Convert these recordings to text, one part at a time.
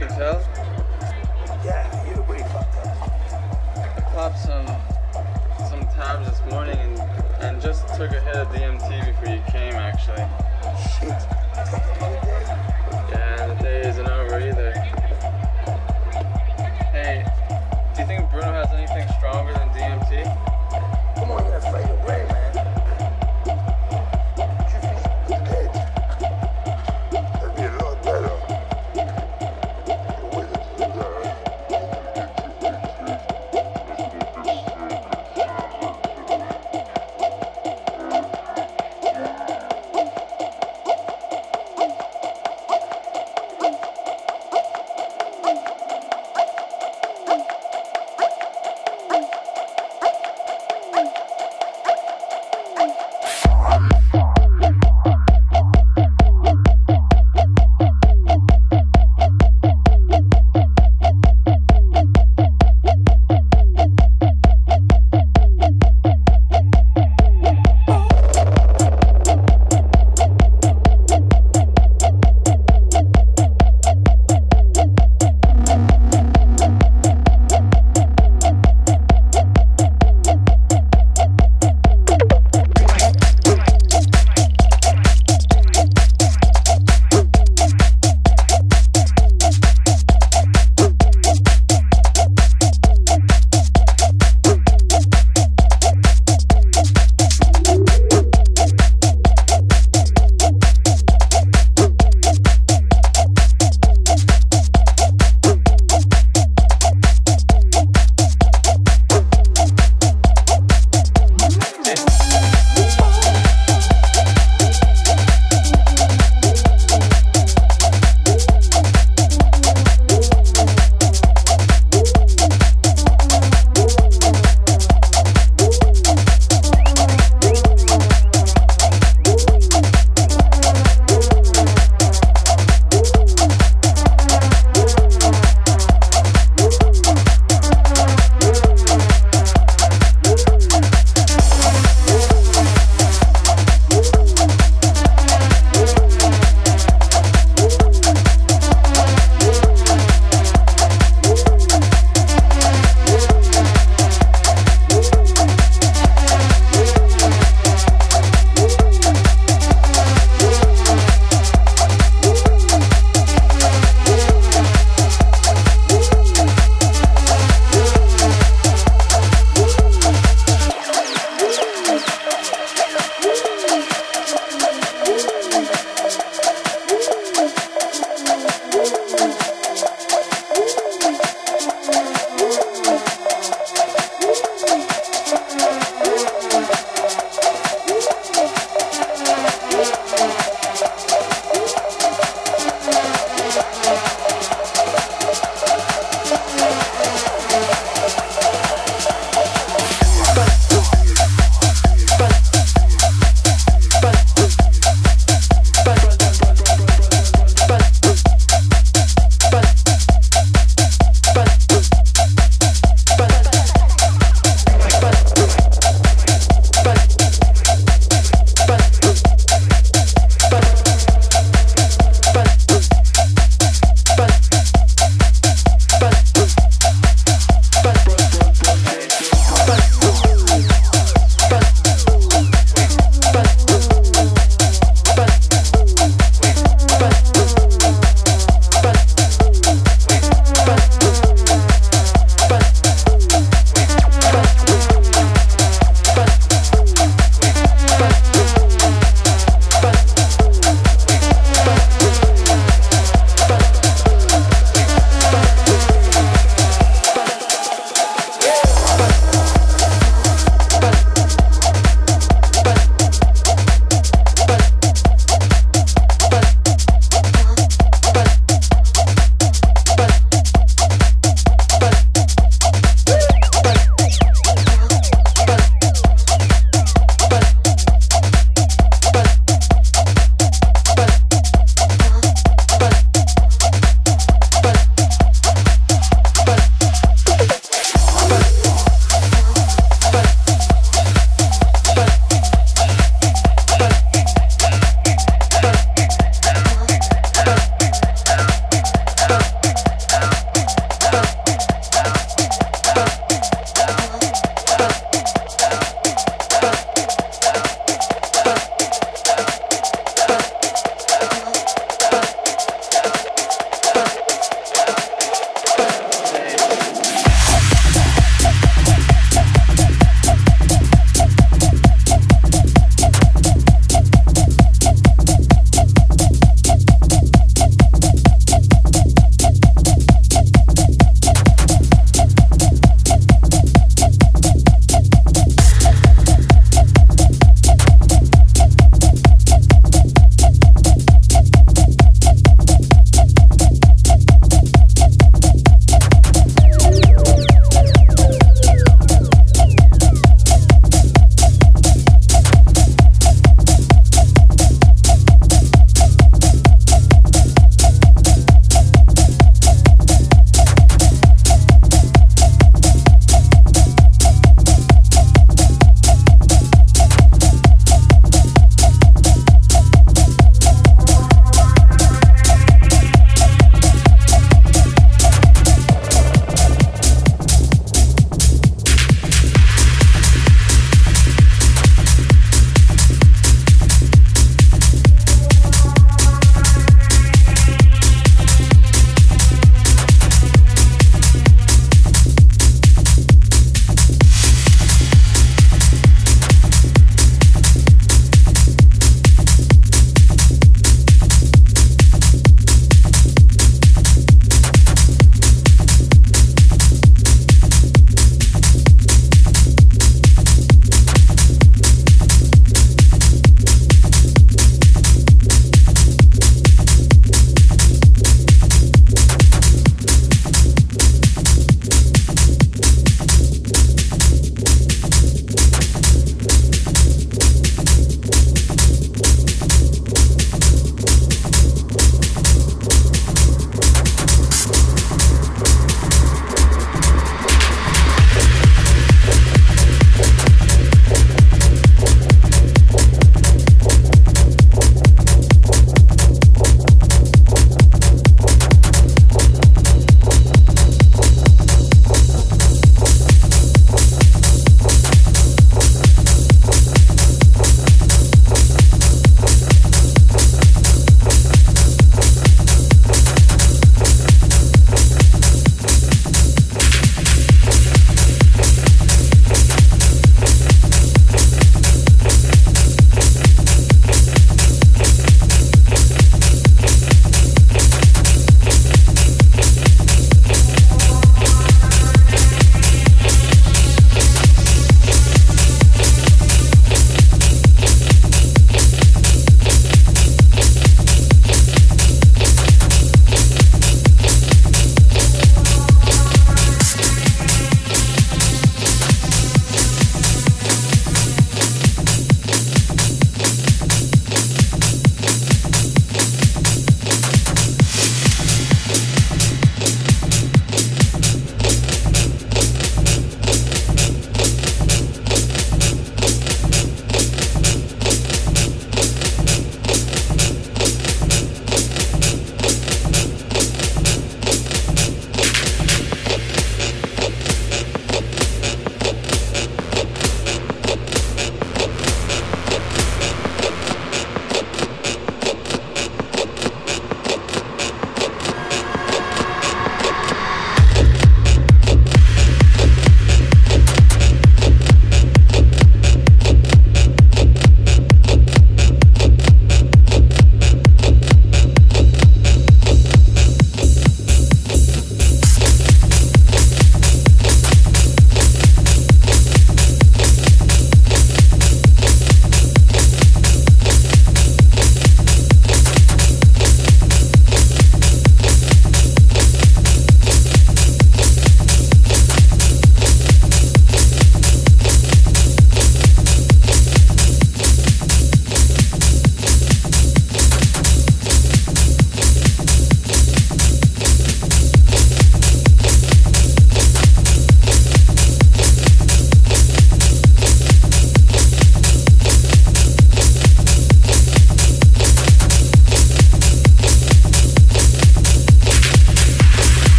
can tell. Yeah, you're pretty fucked up. I popped some some tabs this morning and, and just took a hit of the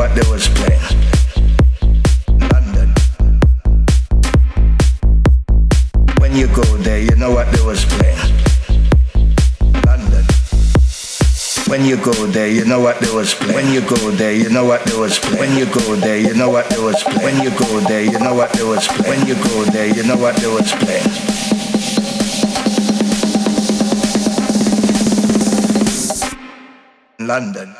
what they was playing. London. When you go there, you know what they was playing. London. When you go there, you know what they was playing. When you go there, you know what they was playing. When you go there, you know what they was playing. When you go there, you know what they was playing. When you go there, you know what they was playing. London. London.